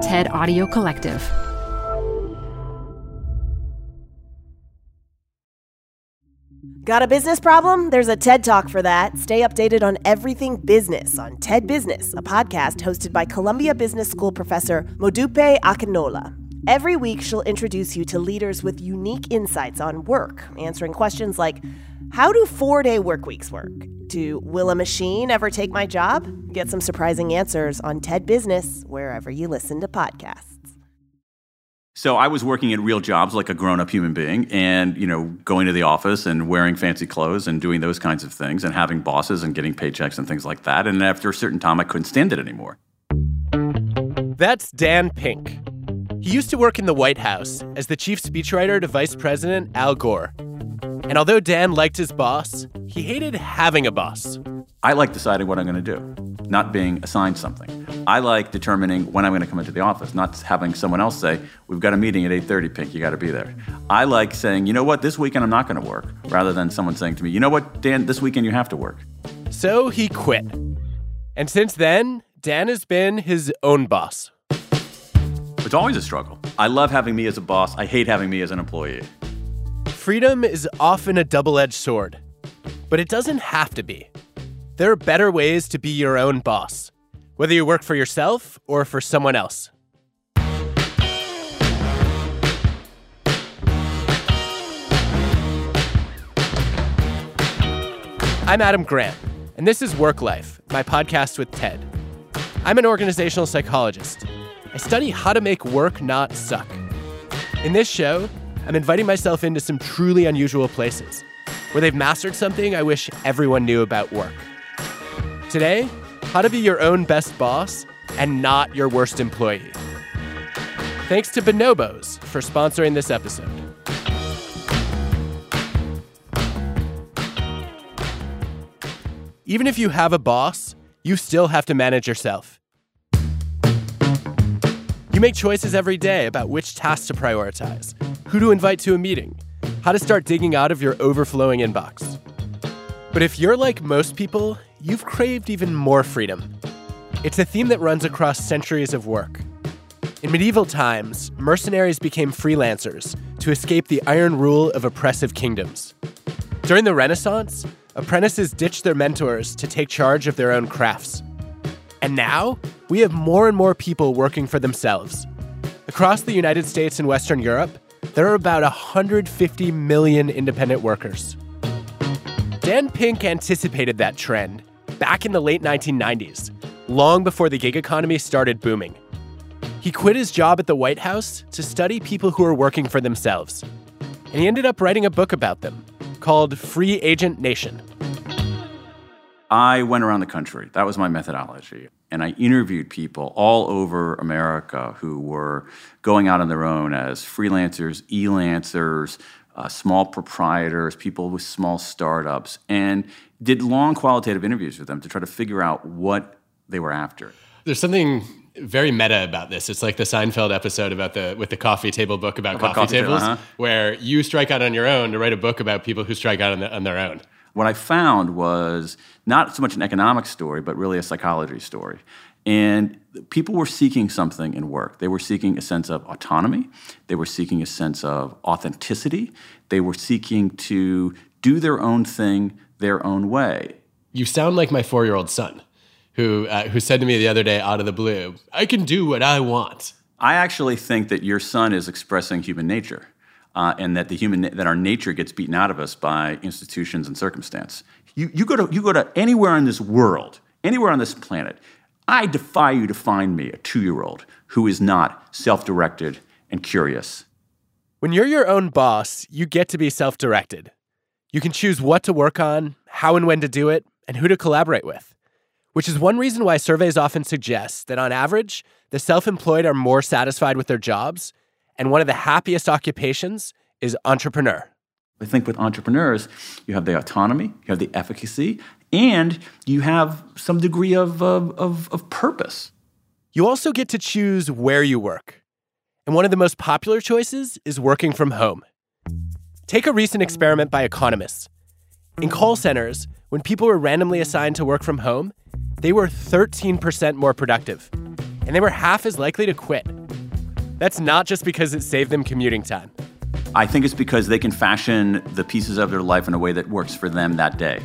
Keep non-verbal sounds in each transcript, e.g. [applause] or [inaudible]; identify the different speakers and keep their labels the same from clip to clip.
Speaker 1: TED Audio Collective.
Speaker 2: Got a business problem? There's a TED Talk for that. Stay updated on everything business on TED Business, a podcast hosted by Columbia Business School professor Modupe Akinola. Every week, she'll introduce you to leaders with unique insights on work, answering questions like How do four day work weeks work? To Will a machine ever take my job? Get some surprising answers on TED Business, wherever you listen to podcasts.
Speaker 3: So I was working at real jobs like a grown-up human being and, you know, going to the office and wearing fancy clothes and doing those kinds of things and having bosses and getting paychecks and things like that. And after a certain time I couldn't stand it anymore.
Speaker 4: That's Dan Pink. He used to work in the White House as the chief speechwriter to Vice President Al Gore. And although Dan liked his boss, he hated having a boss.
Speaker 3: I like deciding what I'm going to do, not being assigned something. I like determining when I'm going to come into the office, not having someone else say, "We've got a meeting at 8:30, Pink, you got to be there." I like saying, "You know what? This weekend I'm not going to work," rather than someone saying to me, "You know what, Dan, this weekend you have to work."
Speaker 4: So he quit. And since then, Dan has been his own boss.
Speaker 3: It's always a struggle. I love having me as a boss. I hate having me as an employee.
Speaker 4: Freedom is often a double edged sword, but it doesn't have to be. There are better ways to be your own boss, whether you work for yourself or for someone else. I'm Adam Grant, and this is Work Life, my podcast with TED. I'm an organizational psychologist. I study how to make work not suck. In this show, I'm inviting myself into some truly unusual places where they've mastered something I wish everyone knew about work. Today, how to be your own best boss and not your worst employee. Thanks to Bonobos for sponsoring this episode. Even if you have a boss, you still have to manage yourself. You make choices every day about which tasks to prioritize, who to invite to a meeting, how to start digging out of your overflowing inbox. But if you're like most people, you've craved even more freedom. It's a theme that runs across centuries of work. In medieval times, mercenaries became freelancers to escape the iron rule of oppressive kingdoms. During the Renaissance, apprentices ditched their mentors to take charge of their own crafts. And now, we have more and more people working for themselves. Across the United States and Western Europe, there are about 150 million independent workers. Dan Pink anticipated that trend back in the late 1990s, long before the gig economy started booming. He quit his job at the White House to study people who are working for themselves. And he ended up writing a book about them called Free Agent Nation.
Speaker 3: I went around the country. That was my methodology. And I interviewed people all over America who were going out on their own as freelancers, e-lancers, uh, small proprietors, people with small startups, and did long qualitative interviews with them to try to figure out what they were after.
Speaker 5: There's something very meta about this. It's like the Seinfeld episode about the with the coffee table book about,
Speaker 3: About
Speaker 5: coffee,
Speaker 3: coffee table,
Speaker 5: tables,
Speaker 3: uh-huh.
Speaker 5: where you strike out on your own to write a book about people who strike out on, the, on their own.
Speaker 3: What I found was not so much an economic story, but really a psychology story. And people were seeking something in work. They were seeking a sense of autonomy. They were seeking a sense of authenticity. They were seeking to do their own thing their own way.
Speaker 5: You sound like my four year old son, who uh, who said to me the other day out of the blue, "I can do what I want."
Speaker 3: I actually think that your son is expressing human nature, uh, and that the human that our nature gets beaten out of us by institutions and circumstance. You, you go to you go to anywhere in this world, anywhere on this planet. I defy you to find me a two-year-old who is not self-directed and curious.
Speaker 4: When you're your own boss, you get to be self directed. You can choose what to work on, how and when to do it, and who to collaborate with. Which is one reason why surveys often suggest that on average, the self employed are more satisfied with their jobs, and one of the happiest occupations is entrepreneur.
Speaker 3: I think with entrepreneurs, you have the autonomy, you have the efficacy, and you have some degree of, of, of, purpose.
Speaker 4: You also get to choose where you work. And one of the most popular choices is working from home. Take a recent experiment by economists. In call centers, when people were randomly assigned to work from home, they were 13% more productive. And they were half as likely to quit. That's not just because it saved them commuting time.
Speaker 3: I think it's because they can fashion the pieces of their life in a way that works for them that day.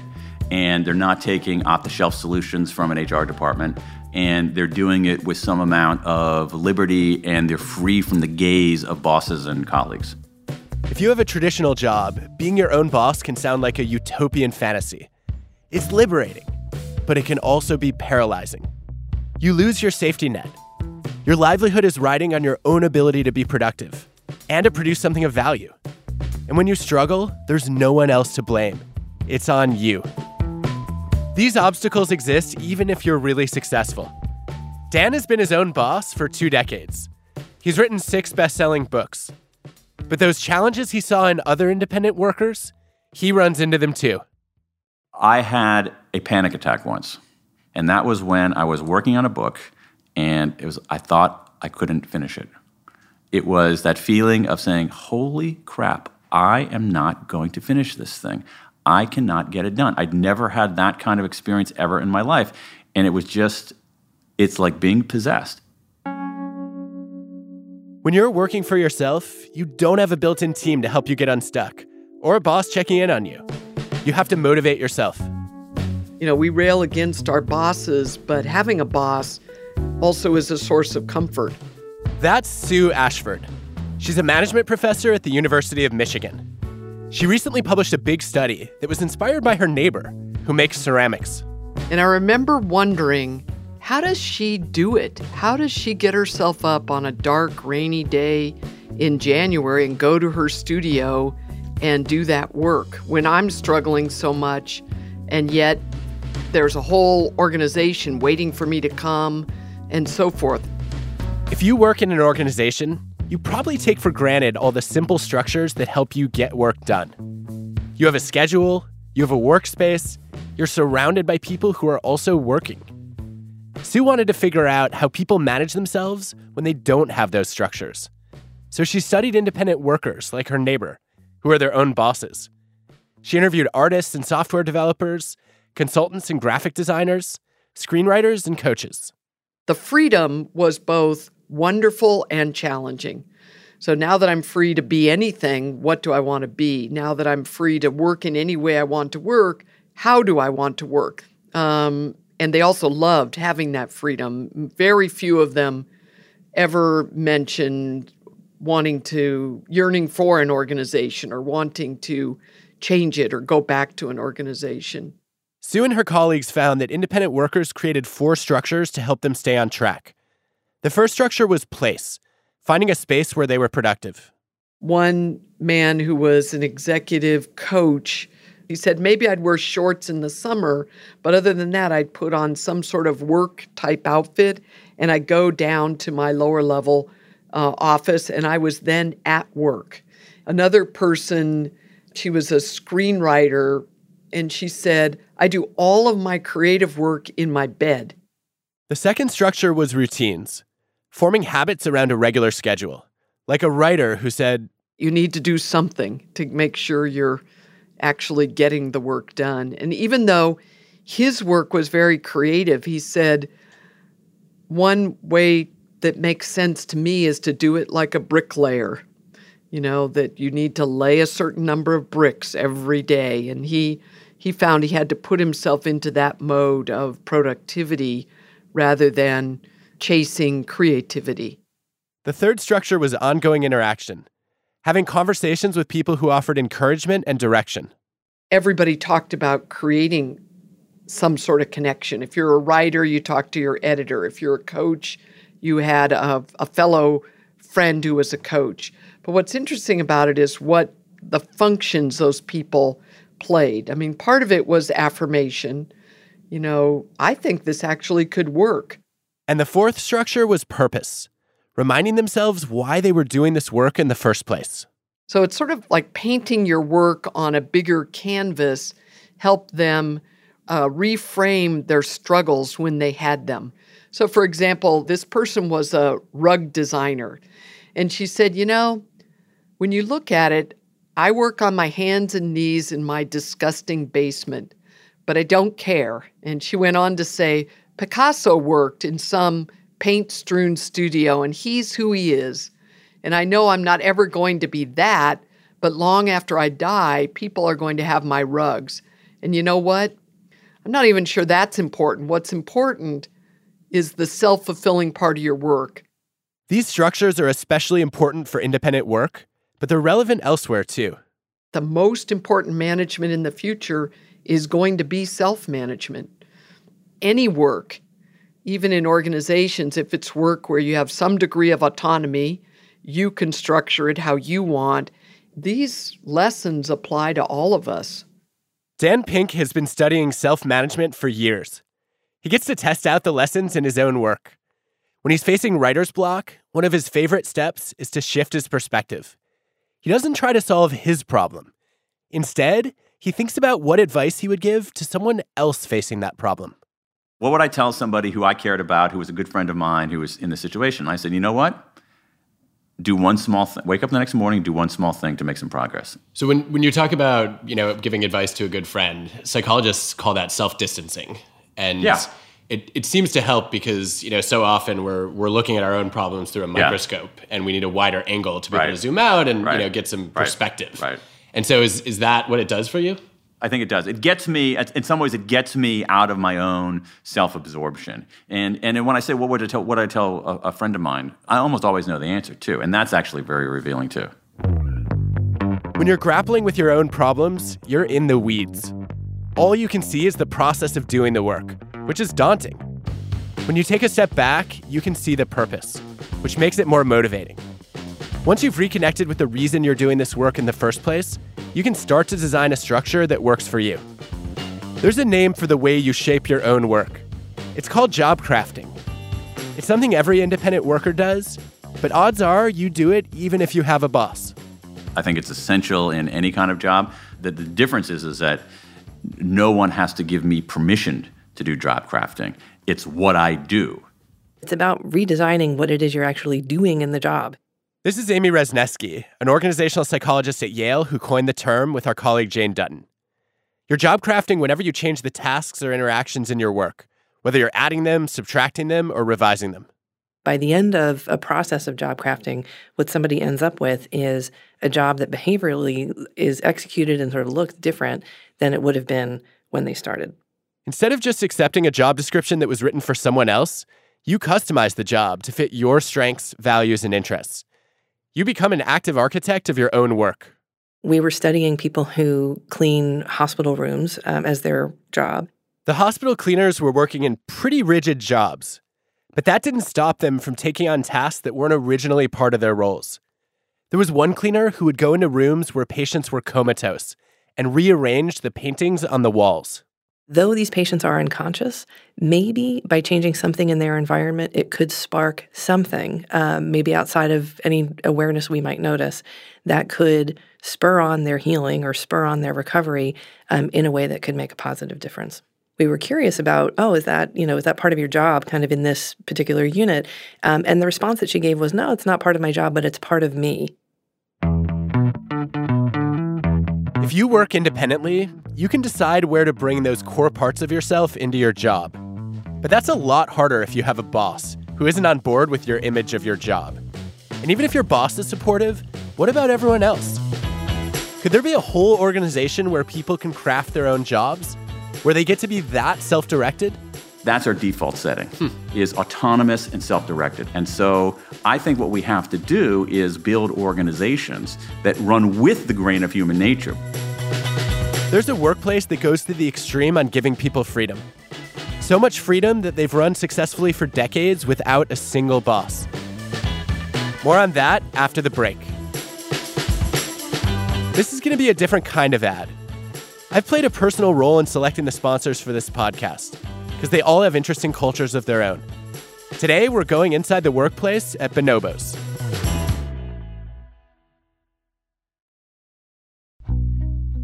Speaker 3: And they're not taking off the shelf solutions from an HR department, and they're doing it with some amount of liberty, and they're free from the gaze of bosses and colleagues.
Speaker 4: If you have a traditional job, being your own boss can sound like a utopian fantasy. It's liberating, but it can also be paralyzing. You lose your safety net your livelihood is riding on your own ability to be productive and to produce something of value. And when you struggle, there's no one else to blame. It's on you. These obstacles exist even if you're really successful. Dan has been his own boss for two decades. He's written six best selling books. But those challenges he saw in other independent workers, he runs into them too.
Speaker 3: I had a panic attack once, and that was when I was working on a book and it was I thought I couldn't finish it. It was that feeling of saying, "Holy crap, I am not going to finish this thing. I cannot get it done." I'd never had that kind of experience ever in my life, and it was just it's like being possessed.
Speaker 4: When you're working for yourself, you don't have a built-in team to help you get unstuck or a boss checking in on you. You have to motivate yourself.
Speaker 1: You know, we rail against our bosses, but having a boss also is a source of comfort.
Speaker 4: That's Sue Ashford. She's a management professor at the University of Michigan. She recently published a big study that was inspired by her neighbor, who makes ceramics.
Speaker 1: And I remember wondering how does she do it? How does she get herself up on a dark, rainy day in January and go to her studio and do that work when I'm struggling so much and yet there's a whole organization waiting for me to come and so forth.
Speaker 4: If you work in an organization, you probably take for granted all the simple structures that help you get work done. You have a schedule, you have a workspace, you're surrounded by people who are also working. Sue wanted to figure out how people manage themselves when they don't have those structures. So she studied independent workers like her neighbor, who are their own bosses. She interviewed artists and software developers, consultants and graphic designers, screenwriters and coaches
Speaker 1: the freedom was both wonderful and challenging. So now that I'm free to be anything, what do I want to be? Now that I'm free to work in any way I want to work, how do I want to work? Um, and they also loved having that freedom. Very few of them ever mentioned wanting to, yearning for an organization or wanting to change it or go back to an organization.
Speaker 4: Sue and her colleagues found that independent workers created four structures to help them stay on track. The first structure was place, finding a space where they were productive.
Speaker 1: One man who was an executive coach, he said maybe I'd wear shorts in the summer, but other than that, I'd put on some sort of work type outfit and I'd go down to my lower level uh, office and I was then at work. Another person, she was a screenwriter and she said, I do all of my creative work in my bed.
Speaker 4: The second structure was routines, forming habits around a regular schedule. Like a writer who said,
Speaker 1: You need to do something to make sure you're actually getting the work done. And even though his work was very creative, he said, One way that makes sense to me is to do it like a bricklayer. You know, that you need to lay a certain number of bricks every day. And he he found he had to put himself into that mode of productivity rather than chasing creativity.
Speaker 4: The third structure was ongoing interaction, having conversations with people who offered encouragement and direction.
Speaker 1: Everybody talked about creating some sort of connection. If you're a writer, you talk to your editor. If you're a coach, you had a, a fellow friend who was a coach. But what's interesting about it is what the functions those people played. I mean, part of it was affirmation. You know, I think this actually could work.
Speaker 4: And the fourth structure was purpose, reminding themselves why they were doing this work in the first place.
Speaker 1: So it's sort of like painting your work on a bigger canvas helped them uh, reframe their struggles when they had them. So, for example, this person was a rug designer, and she said, You know, when you look at it, I work on my hands and knees in my disgusting basement, but I don't care. And she went on to say Picasso worked in some paint strewn studio, and he's who he is. And I know I'm not ever going to be that, but long after I die, people are going to have my rugs. And you know what? I'm not even sure that's important. What's important is the self fulfilling part of your work.
Speaker 4: These structures are especially important for independent work, but they're relevant elsewhere too.
Speaker 1: The most important management in the future is going to be self management. Any work, even in organizations, if it's work where you have some degree of autonomy, you can structure it how you want. These lessons apply to all of us.
Speaker 4: Dan Pink has been studying self management for years. He gets to test out the lessons in his own work. When he's facing writer's block, one of his favorite steps is to shift his perspective. He doesn't try to solve his problem. Instead, he thinks about what advice he would give to someone else facing that problem.
Speaker 3: What would I tell somebody who I cared about, who was a good friend of mine, who was in the situation? I said, you know what? do one small thing. Wake up the next morning, do one small thing to make some progress.
Speaker 5: So when when you talk about you know giving advice to a good friend, psychologists call that self distancing, and
Speaker 3: yeah.
Speaker 5: It, it seems to help because you know so often we're we're looking at our own problems through a microscope yeah. and we need a wider angle to be
Speaker 3: right.
Speaker 5: able to zoom out and
Speaker 3: right.
Speaker 5: you know get some perspective.
Speaker 3: Right.
Speaker 5: And so is is that what it does for you?
Speaker 3: I think it does. It gets me, in some ways, it gets me out of my own self absorption. And, and when I say, what would I tell, what I tell a, a friend of mine, I almost always know the answer too. And that's actually very revealing too.
Speaker 4: When you're grappling with your own problems, you're in the weeds. All you can see is the process of doing the work, which is daunting. When you take a step back, you can see the purpose, which makes it more motivating. Once you've reconnected with the reason you're doing this work in the first place, you can start to design a structure that works for you. There's a name for the way you shape your own work. It's called job crafting. It's something every independent worker does, but odds are you do it even if you have a boss.
Speaker 3: I think it's essential in any kind of job. That the difference is, is that no one has to give me permission to do job crafting. It's what I do.
Speaker 6: It's about redesigning what it is you're actually doing in the job.
Speaker 4: This is Amy Wrzesniewski, an organizational psychologist at Yale who coined the term with our colleague Jane Dutton. You're job crafting whenever you change the tasks or interactions in your work, whether you're adding them, subtracting them, or revising them.
Speaker 6: By the end of a process of job crafting, what somebody ends up with is a job that behaviorally is executed and sort of looks different than it would have been when they started.
Speaker 4: Instead of just accepting a job description that was written for someone else, you customize the job to fit your strengths, values, and interests. You become an active architect of your own work.
Speaker 6: We were studying people who clean hospital rooms um, as their job.
Speaker 4: The hospital cleaners were working in pretty rigid jobs, but that didn't stop them from taking on tasks that weren't originally part of their roles. There was one cleaner who would go into rooms where patients were comatose and rearrange the paintings on the walls
Speaker 6: though these patients are unconscious, maybe by changing something in their environment, it could spark something, um, maybe outside of any awareness we might notice, that could spur on their healing or spur on their recovery um, in a way that could make a positive difference. We were curious about, oh, is that you know is that part of your job, kind of in this particular unit? Um, and the response that she gave was, no, it's not part of my job, but it's part of me.
Speaker 4: If you work independently, you can decide where to bring those core parts of yourself into your job. But that's a lot harder if you have a boss who isn't on board with your image of your job. And even if your boss is supportive, what about everyone else? Could there be a whole organization where people can craft their own jobs? Where they get to be that self directed?
Speaker 3: That's our default setting, hmm. is autonomous and self-directed. And so I think what we have to do is build organizations that run with the grain of human nature.
Speaker 4: There's a workplace that goes to the extreme on giving people freedom. So much freedom that they've run successfully for decades without a single boss. More on that after the break. This is going to be a different kind of ad. I've played a personal role in selecting the sponsors for this podcast because they all have interesting cultures of their own. Today, we're going inside the workplace at Bonobos.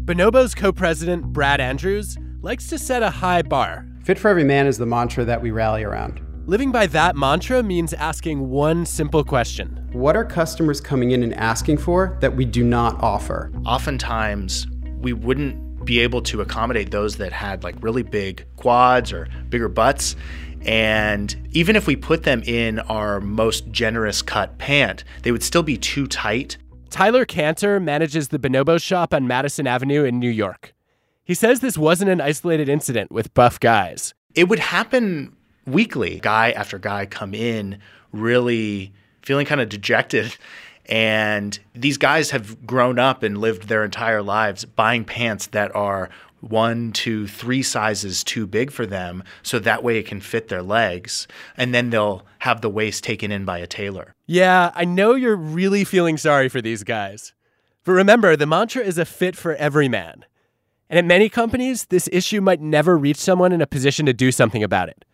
Speaker 4: Bonobos co president Brad Andrews likes to set a high bar.
Speaker 7: Fit for every man is the mantra that we rally around.
Speaker 4: Living by that mantra means asking one simple question
Speaker 7: What are customers coming in and asking for that we do not offer?
Speaker 8: Oftentimes, we wouldn't be able to accommodate those that had like really big quads or bigger butts. And even if we put them in our most generous cut pant, they would still be too tight.
Speaker 4: Tyler Cantor manages the Bonobo shop on Madison Avenue in New York. He says this wasn't an isolated incident with buff guys.
Speaker 8: It would happen weekly. Guy after guy come in really feeling kind of dejected. And these guys have grown up and lived their entire lives buying pants that are one, two, three sizes too big for them, so that way it can fit their legs. And then they'll have the waist taken in by a tailor.
Speaker 4: Yeah, I know you're really feeling sorry for these guys. But remember, the mantra is a fit for every man. And at many companies, this issue might never reach someone in a position to do something about it.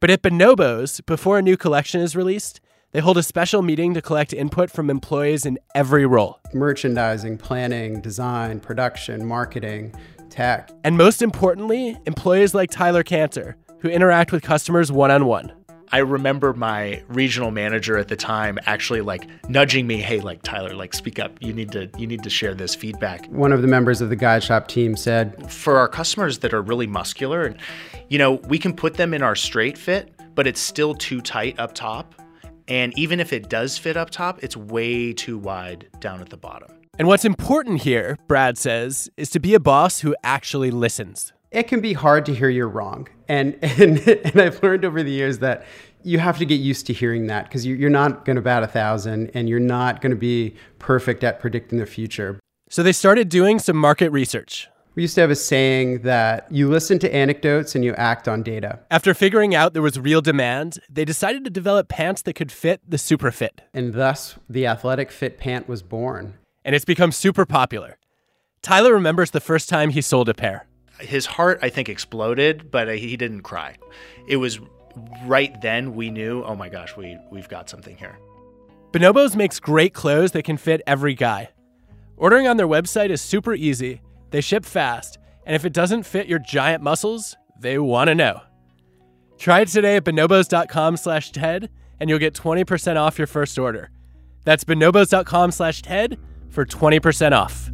Speaker 4: But at Bonobos, before a new collection is released, they hold a special meeting to collect input from employees in every role.
Speaker 7: Merchandising, planning, design, production, marketing, tech.
Speaker 4: And most importantly, employees like Tyler Cantor, who interact with customers one on one.
Speaker 8: I remember my regional manager at the time actually like nudging me, "Hey, like Tyler, like speak up. You need to you need to share this feedback."
Speaker 7: One of the members of the guide shop team said,
Speaker 8: "For our customers that are really muscular, you know, we can put them in our straight fit, but it's still too tight up top. And even if it does fit up top, it's way too wide down at the bottom."
Speaker 4: And what's important here, Brad says, is to be a boss who actually listens
Speaker 7: it can be hard to hear you're wrong. And, [laughs] and, and I've learned over the years that you have to get used to hearing that because you're not going to bat a thousand and you're not going to be perfect at predicting the future.
Speaker 4: So they started doing some market research.
Speaker 7: We used to have a saying that you listen to anecdotes and you act on data.
Speaker 4: After figuring out there was real demand, they decided to develop pants that could fit the super fit.
Speaker 7: And thus, the athletic fit pant was born.
Speaker 4: And it's become super popular. Tyler remembers the first time he sold a pair
Speaker 8: his heart, I think, exploded, but uh, he didn't cry. It was right then we knew, oh my gosh, we, we've got something here.
Speaker 4: Bonobos makes great clothes that can fit every guy. Ordering on their website is super easy, they ship fast, and if it doesn't fit your giant muscles, they want to know. Try it today at bonobos.com slash TED, and you'll get 20% off your first order. That's bonobos.com slash TED for 20% off.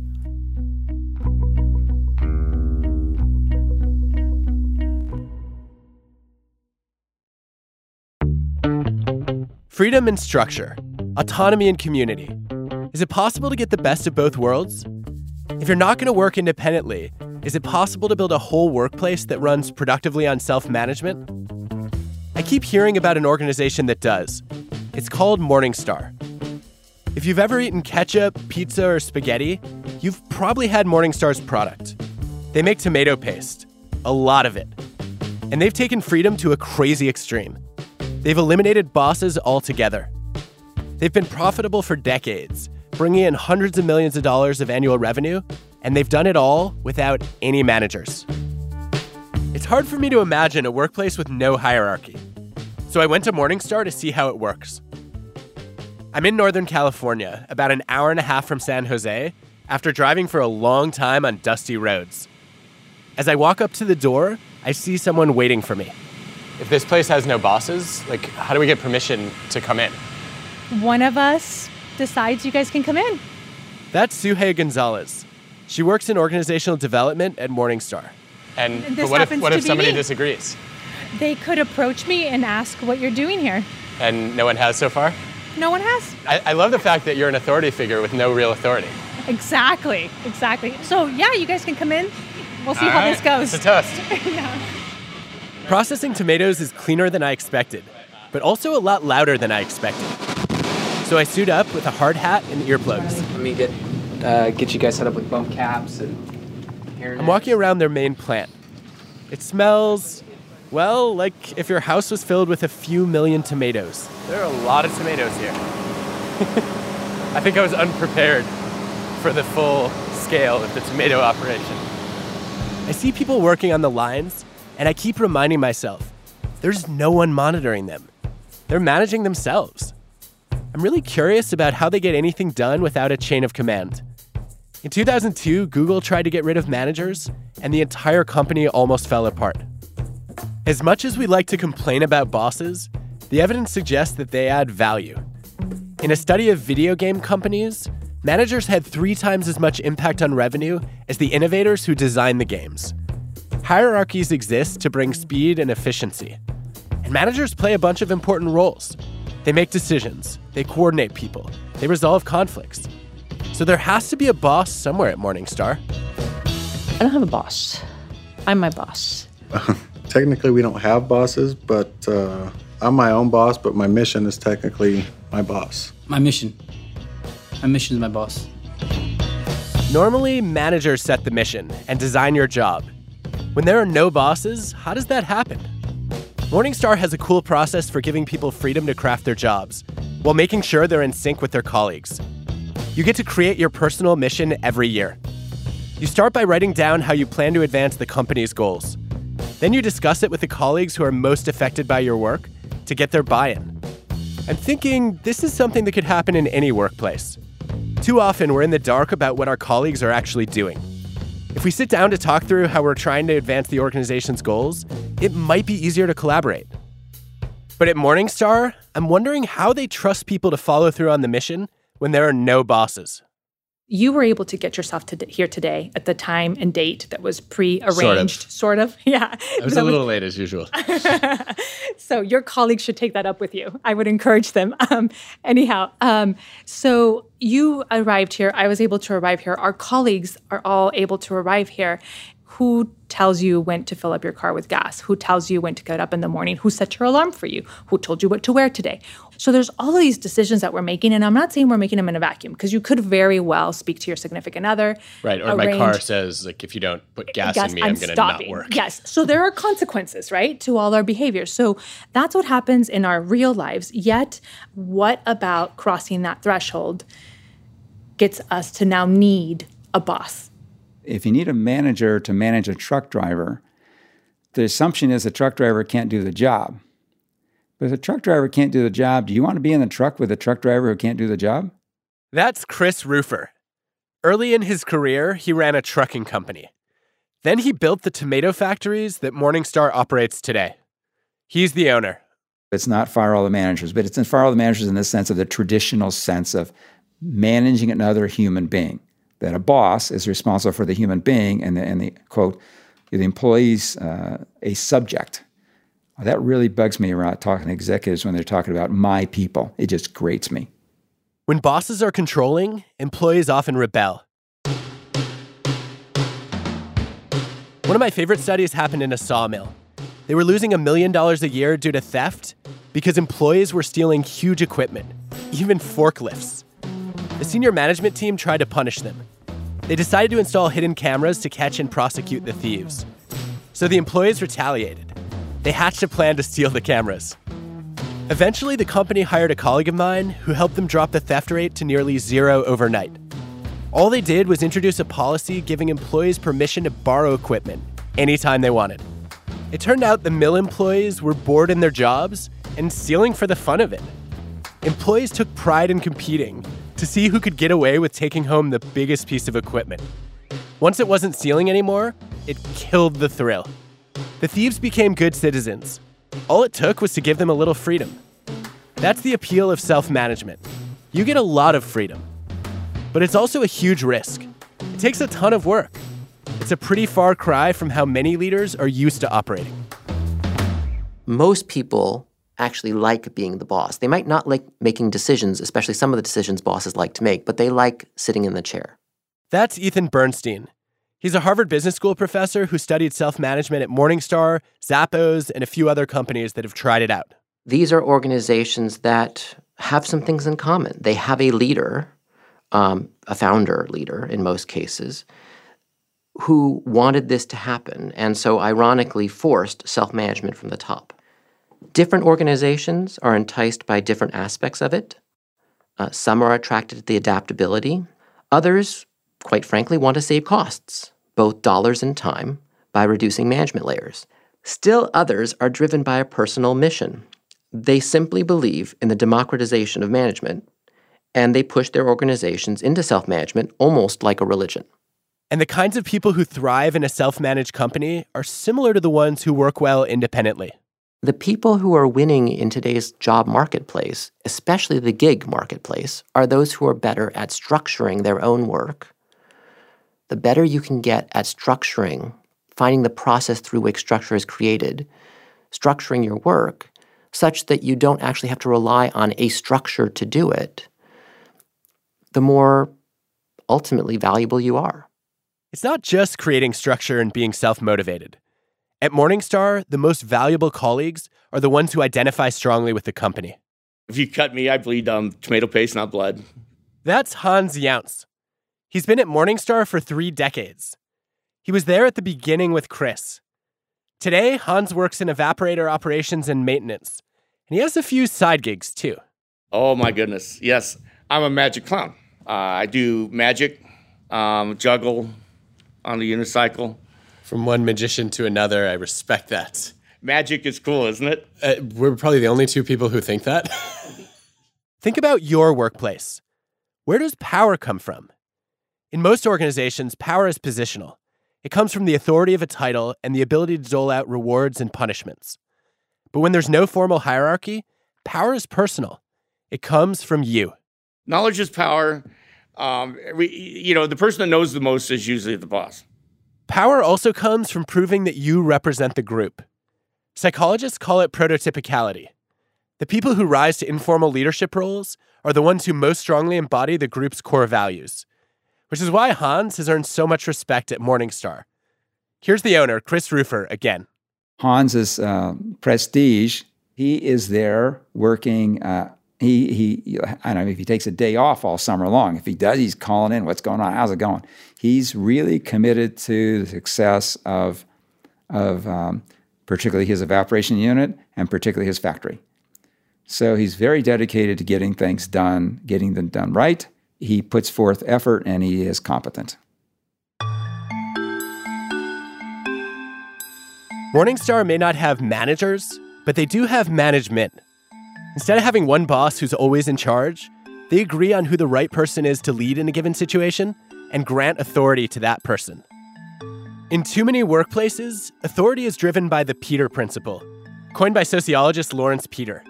Speaker 4: Freedom and structure, autonomy and community. Is it possible to get the best of both worlds? If you're not going to work independently, is it possible to build a whole workplace that runs productively on self management? I keep hearing about an organization that does. It's called Morning Star. If you've ever eaten ketchup, pizza, or spaghetti, you've probably had Morning Star's product. They make tomato paste, a lot of it. And they've taken freedom to a crazy extreme. They've eliminated bosses altogether. They've been profitable for decades, bringing in hundreds of millions of dollars of annual revenue, and they've done it all without any managers. It's hard for me to imagine a workplace with no hierarchy. So I went to Morning Star to see how it works. I'm in Northern California, about an hour and a half from San Jose, after driving for a long time on dusty roads. As I walk up to the door, I see someone waiting for me. If this place has no bosses, like how do we get permission to come in?
Speaker 9: One of us decides you guys can come in.
Speaker 4: That's Suhey Gonzalez. She works in organizational development at Morning Star. And,
Speaker 9: and
Speaker 4: what if what if somebody
Speaker 9: me.
Speaker 4: disagrees?
Speaker 9: They could approach me and ask what you're doing here.
Speaker 4: And no one has so far?
Speaker 9: No one has.
Speaker 4: I, I love the fact that you're an authority figure with no real authority.
Speaker 9: Exactly, exactly. So yeah, you guys can come in. We'll see All how right. this goes.
Speaker 4: It's a toast. [laughs] yeah. Processing tomatoes is cleaner than I expected, but also a lot louder than I expected. So I suit up with a hard hat and earplugs.
Speaker 10: Let me get uh, get you guys set up with bump caps and hair.
Speaker 4: I'm walking around their main plant. It smells, well, like if your house was filled with a few million tomatoes. There are a lot of tomatoes here. [laughs] I think I was unprepared for the full scale of the tomato operation. I see people working on the lines and I keep reminding myself there's no one monitoring them. They're managing themselves. I'm really curious about how they get anything done without a chain of command. In 2002, Google tried to get rid of managers, and the entire company almost fell apart. As much as we like to complain about bosses, the evidence suggests that they add value. In a study of video game companies, managers had three times as much impact on revenue as the innovators who designed the games. Hierarchies exist to bring speed and efficiency. And managers play a bunch of important roles. They make decisions, they coordinate people, they resolve conflicts. So there has to be a boss somewhere at Morning Star.
Speaker 11: I don't have a boss. I'm my boss. [laughs]
Speaker 12: technically, we don't have bosses, but uh, I'm my own boss, but my mission is technically my boss.
Speaker 10: My mission. My mission is my boss.
Speaker 4: Normally, managers set the mission and design your job. When there are no bosses, how does that happen? Morning Star has a cool process for giving people freedom to craft their jobs while making sure they're in sync with their colleagues. You get to create your personal mission every year. You start by writing down how you plan to advance the company's goals. Then you discuss it with the colleagues who are most affected by your work to get their buy in. I'm thinking this is something that could happen in any workplace. Too often, we're in the dark about what our colleagues are actually doing. If we sit down to talk through how we're trying to advance the organization's goals, it might be easier to collaborate. But at Morning Star, I'm wondering how they trust people to follow through on the mission when there are no bosses.
Speaker 9: You were able to get yourself to here today at the time and date that was pre-arranged, sort of. Sort [laughs] of. Yeah.
Speaker 5: I was a little late as usual. [laughs]
Speaker 9: so your colleagues should take that up with you. I would encourage them. [laughs] Um, anyhow, um, so you arrived here. I was able to arrive here. Our colleagues are all able to arrive here, who tells you when to fill up your car with gas, who tells you when to get up in the morning, who set your alarm for you, who told you what to wear today. So there's all of these decisions that we're making, and I'm not saying we're making them in a vacuum because you could very well speak to your significant other.
Speaker 5: Right, or arrange, my car says like if you don't put gas, gas in me, I'm, I'm going to not work.
Speaker 9: Yes, so there are consequences, right, to all our behaviors. So that's what happens in our real lives. Yet, what about crossing that threshold gets us to now need a boss?
Speaker 13: If you need a manager to manage a truck driver, the assumption is the truck driver can't do the job. But if a truck driver can't do the job, do you want to be in the truck with a truck driver who can't do the job?
Speaker 4: That's Chris Rufer. Early in his career, he ran a trucking company. Then he built the tomato factories that Morning Star operates today. He's the owner.
Speaker 13: It's not fire all the managers, but it's in fire all the managers in the sense of the traditional sense of managing another human being that a boss is responsible for the human being and the, and the quote, the employee's uh, a subject. That really bugs me around talking to executives when they're talking about my people. It just grates me.
Speaker 4: When bosses are controlling, employees often rebel. One of my favorite studies happened in a sawmill. They were losing a million dollars a year due to theft because employees were stealing huge equipment, even forklifts. The senior management team tried to punish them. They decided to install hidden cameras to catch and prosecute the thieves. So the employees retaliated. They hatched a plan to steal the cameras. Eventually, the company hired a colleague of mine who helped them drop the theft rate to nearly zero overnight. All they did was introduce a policy giving employees permission to borrow equipment anytime they wanted. It turned out the mill employees were bored in their jobs and stealing for the fun of it. Employees took pride in competing to see who could get away with taking home the biggest piece of equipment. Once it wasn't stealing anymore, it killed the thrill. The thieves became good citizens. All it took was to give them a little freedom. That's the appeal of self management. You get a lot of freedom, but it's also a huge risk. It takes a ton of work. It's a pretty far cry from how many leaders are used to operating.
Speaker 14: Most people actually like being the boss. They might not like making decisions, especially some of the decisions bosses like to make, but they like sitting in the chair.
Speaker 4: That's Ethan Bernstein. He's a Harvard Business School professor who studied self management at Morning Star, Zappos, and a few other companies that have tried it out.
Speaker 14: These are organizations that have some things in common. They have a leader, um, a founder leader in most cases, who wanted this to happen, and so ironically forced self management from the top. Different organizations are enticed by different aspects of it. Uh, some are attracted to the adaptability. Others, quite frankly, want to save costs, both dollars and time, by reducing management layers. Still, others are driven by a personal mission. They simply believe in the democratization of management, and they push their organizations into self management almost like a religion.
Speaker 4: And the kinds of people who thrive in a self managed company are similar to the ones who work well independently
Speaker 14: the people who are winning in today's job marketplace, especially the gig marketplace, are those who are better at structuring their own work. The better you can get at structuring, finding the process through which structure is created, structuring your work, such that you don't actually have to rely on a structure to do it, the more ultimately valuable you are.
Speaker 4: It's not just creating structure and being self motivated. At Morning Star, the most valuable colleagues are the ones who identify strongly with the company.
Speaker 15: If you cut me, I bleed um, tomato paste, not blood.
Speaker 4: That's Hans Younts. He's been at Morning Star for three decades. He was there at the beginning with Chris. Today, Hans works in evaporator operations and maintenance, and he has a few side gigs too.
Speaker 15: Oh my goodness. Yes, I'm a magic clown. Uh, I do magic, um, juggle on the unicycle.
Speaker 5: From one magician to another, I respect that.
Speaker 15: Magic is cool, isn't it?
Speaker 5: Uh, we're probably the only two people who think that. [laughs]
Speaker 4: think about your workplace. Where does power come from? In most organizations, power is positional. It comes from the authority of a title and the ability to dole out rewards and punishments. But when there's no formal hierarchy, power is personal. It comes from you.
Speaker 15: Knowledge is power. Um, we, you know, the person that knows the most is usually the boss.
Speaker 4: Power also comes from proving that you represent the group. Psychologists call it prototypicality. The people who rise to informal leadership roles are the ones who most strongly embody the group's core values, which is why Hans has earned so much respect at Morning Star. Here's the owner, Chris Rufer, again.
Speaker 13: Hans's uh, prestige, he is there working. Uh, he, he, I don't know if he takes a day off all summer long. If he does, he's calling in, what's going on? How's it going? He's really committed to the success of, of um, particularly his evaporation unit and particularly his factory. So he's very dedicated to getting things done, getting them done right. He puts forth effort and he is competent.
Speaker 4: Morning Star may not have managers, but they do have management. Instead of having one boss who's always in charge, they agree on who the right person is to lead in a given situation and grant authority to that person. In too many workplaces, authority is driven by the Peter Principle, coined by sociologist Laurence Peter.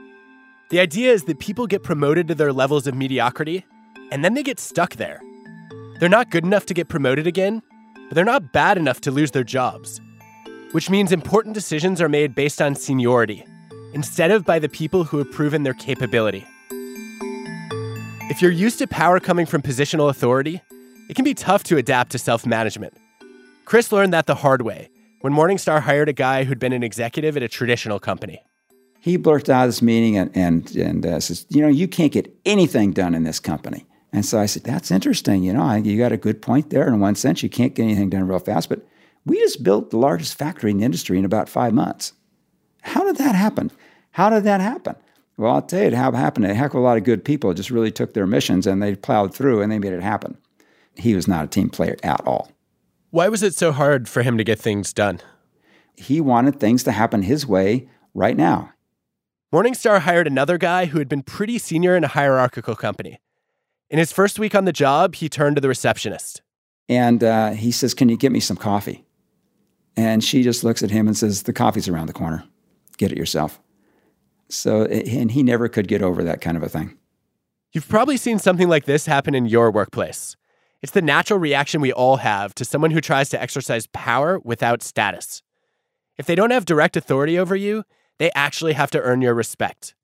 Speaker 4: The idea is that people get promoted to their levels of mediocrity, and then they get stuck there. They're not good enough to get promoted again, but they're not bad enough to lose their jobs. Which means important decisions are made based on seniority, instead of by the people who have proven their capability. If you're used to power coming from positional authority, it can be tough to adapt to self management. Chris learned that the hard way when Morning Star hired a guy who'd been an executive at a traditional company.
Speaker 13: He blurted out this meeting and, and, and uh, says, You know, you can't get anything done in this company. And so I said, That's interesting. You know, you got a good point there. In one sense, you can't get anything done real fast, but we just built the largest factory in the industry in about five months. How did that happen? How did that happen? Well, I'll tell you how it happened. A heck of a lot of good people just really took their missions and they plowed through and they made it happen. He was not a team player at all.
Speaker 4: Why was it so hard for him to get things done?
Speaker 13: He wanted things to happen his way right now.
Speaker 4: Morning Star hired another guy who had been pretty senior in a hierarchical company. In his first week on the job, he turned to the receptionist.
Speaker 13: And uh, he says, Can you get me some coffee? And she just looks at him and says, The coffee's around the corner. Get it yourself. So, and he never could get over that kind of a thing.
Speaker 4: You've probably seen something like this happen in your workplace. It's the natural reaction we all have to someone who tries to exercise power without status. If they don't have direct authority over you, they actually have to earn your respect.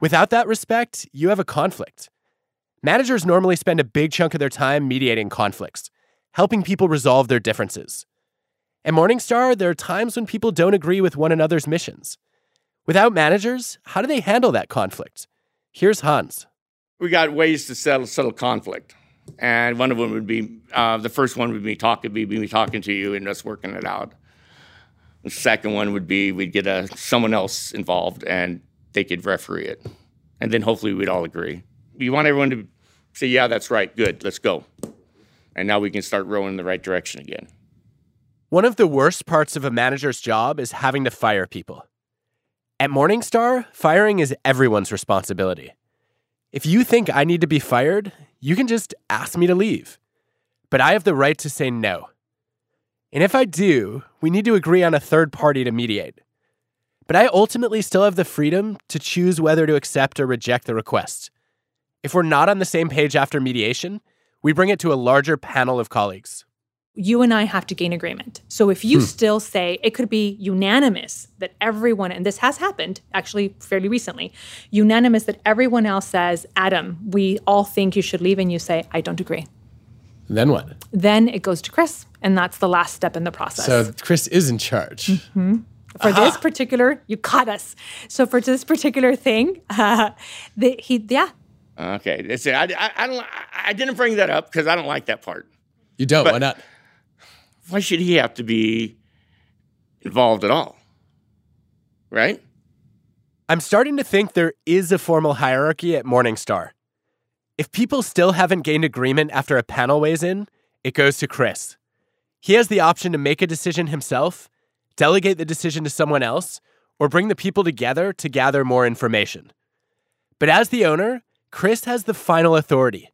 Speaker 4: Without that respect, you have a conflict. Managers normally spend a big chunk of their time mediating conflicts, helping people resolve their differences. At Morning Star, there are times when people don't agree with one another's missions. Without managers, how do they handle that conflict? Here's Hans.
Speaker 15: We got ways to settle, settle conflict and one of them would be uh, the first one would be talking be me talking to you and us working it out. The second one would be we'd get a, someone else involved and they could referee it, and then hopefully we'd all agree. You want everyone to say, "Yeah, that's right, good, let's go," and now we can start rowing in the right direction again.
Speaker 4: One of the worst parts of a manager's job is having to fire people. At Morning Star, firing is everyone's responsibility. If you think I need to be fired, you can just ask me to leave. But I have the right to say no. And if I do, we need to agree on a third party to mediate. But I ultimately still have the freedom to choose whether to accept or reject the request. If we're not on the same page after mediation, we bring it to a larger panel of colleagues.
Speaker 9: You and I have to gain agreement. So if you
Speaker 16: Hmm.
Speaker 9: still say it could be unanimous that everyone, and this has happened actually fairly recently, unanimous that everyone else says, Adam, we all think you should leave, and you say, I don't agree.
Speaker 5: Then what?
Speaker 9: Then it goes to Chris, and that's the last step in the process.
Speaker 5: So Chris is in charge.
Speaker 9: Mhm. For this particular, you caught us. So for this particular thing, uh, [laughs] the, he, yeah,
Speaker 15: Okay, that's it. I, I, I don't. I, I didn't bring that up because I don't like that part.
Speaker 5: You don't.
Speaker 15: But
Speaker 5: why not?
Speaker 15: Why should he have to be involved at all? Right?
Speaker 4: I'm starting to think there is a formal hierarchy at Morning Star. If people still haven't gained agreement after a panel weighs in, it goes to Chris. He has the option to make a decision himself, delegate the decision to someone else, or bring the people together to gather more information. But as the owner, Chris has the final authority.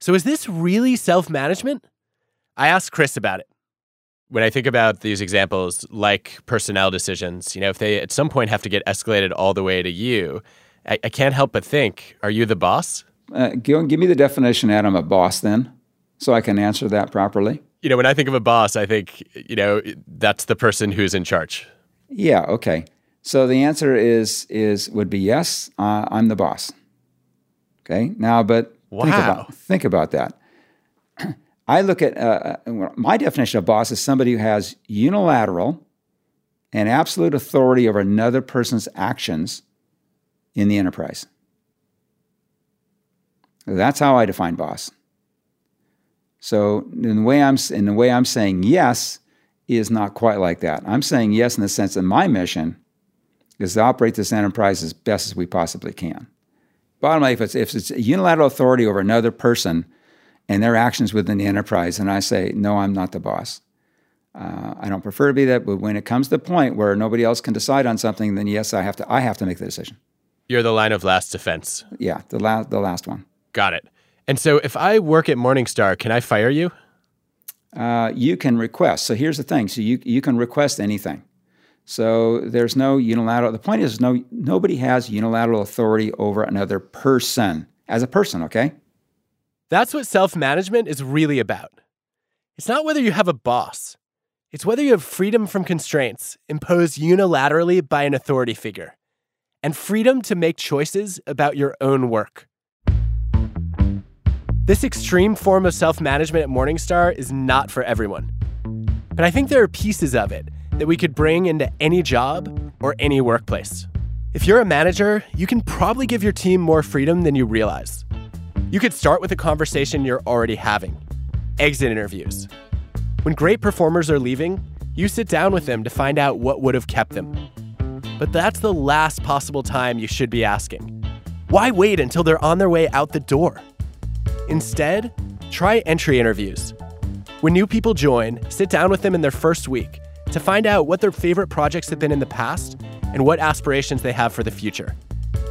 Speaker 4: So is this really self management? I asked Chris about it.
Speaker 5: When I think about these examples, like personnel decisions, you know, if they at some point have to get escalated all the way to you, I, I can't help but think, are you the boss?
Speaker 13: Uh, give, give me the definition, Adam, of boss then, so I can answer that properly.
Speaker 5: You know, when I think of a boss, I think, you know, that's the person who's in charge.
Speaker 13: Yeah. Okay. So the answer is is would be yes. Uh, I'm the boss. Okay. Now, but think
Speaker 5: Wow.
Speaker 13: about think about that. [clears throat] I look at uh, uh, my definition of boss is somebody who has unilateral and absolute authority over another person's actions in the enterprise. That's how I define boss. So in the way I'm in the way I'm saying yes is not quite like that. I'm saying yes in the sense that my mission is to operate this enterprise as best as we possibly can. Bottom line, if it's if it's unilateral authority over another person and their actions within the enterprise, and I say no, I'm not the boss. Uh, I don't prefer to be that, but when it comes to the point where nobody else can decide on something, then yes, I have to. I have to make the decision.
Speaker 5: You're the line of last defense.
Speaker 13: Yeah, the last the last one.
Speaker 5: Got it. And so if I work at Morning Star, can I fire you?
Speaker 13: Uh, you can request. So here's the thing. So you you can request anything. So there's no unilateral. The point is, no nobody has unilateral authority over another person as a person. Okay.
Speaker 4: That's what self management is really about. It's not whether you have a boss, it's whether you have freedom from constraints imposed unilaterally by an authority figure and freedom to make choices about your own work. This extreme form of self management at Morning Star is not for everyone. But I think there are pieces of it that we could bring into any job or any workplace. If you're a manager, you can probably give your team more freedom than you realize. You could start with a conversation you're already having exit interviews. When great performers are leaving, you sit down with them to find out what would have kept them. But that's the last possible time you should be asking. Why wait until they're on their way out the door? Instead, try entry interviews. When new people join, sit down with them in their first week to find out what their favorite projects have been in the past and what aspirations they have for the future.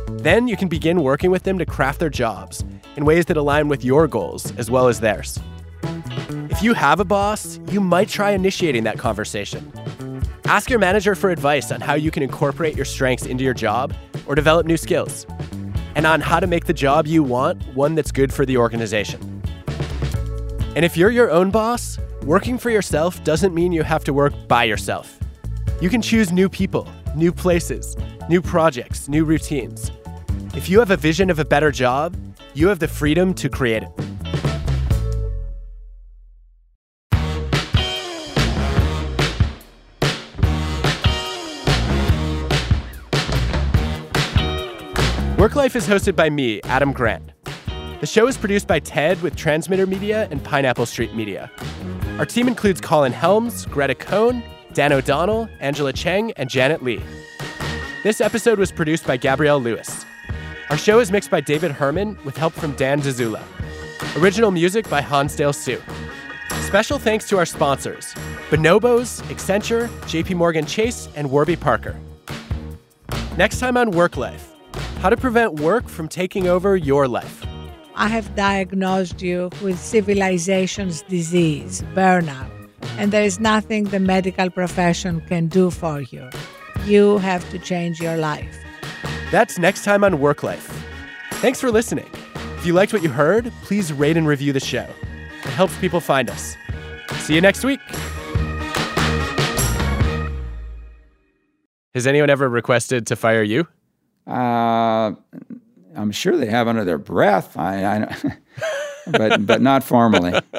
Speaker 4: Then you can begin working with them to craft their jobs in ways that align with your goals as well as theirs. If you have a boss, you might try initiating that conversation. Ask your manager for advice on how you can incorporate your strengths into your job or develop new skills, and on how to make the job you want one that's good for the organization. And if you're your own boss, working for yourself doesn't mean you have to work by yourself. You can choose new people, new places, new projects, new routines. If you have a vision of a better job, you have the freedom to create it. Work Life is hosted by me, Adam Grant. The show is produced by Ted with Transmitter Media and Pineapple Street Media. Our team includes Colin Helms, Greta Cohn, Dan O'Donnell, Angela Cheng, and Janet Lee. This episode was produced by Gabrielle Lewis. Our show is mixed by David Herman with help from Dan Dzula. Original music by Hansdale Hsu. Special thanks to our sponsors Bonobos, Accenture, JP Morgan Chase, and Warby Parker. Next time on Work Life how to prevent work from taking over your life.
Speaker 16: I have diagnosed you with civilization's disease, burnout, and there is nothing the medical profession can do for you. You have to change your life.
Speaker 4: That's next time on Work Life. Thanks for listening. If you liked what you heard, please rate and review the show. It helps people find us. See you next week. Has anyone ever requested to fire you?
Speaker 13: Uh, I'm sure they have under their breath. I, I [laughs] but but not formally. [laughs]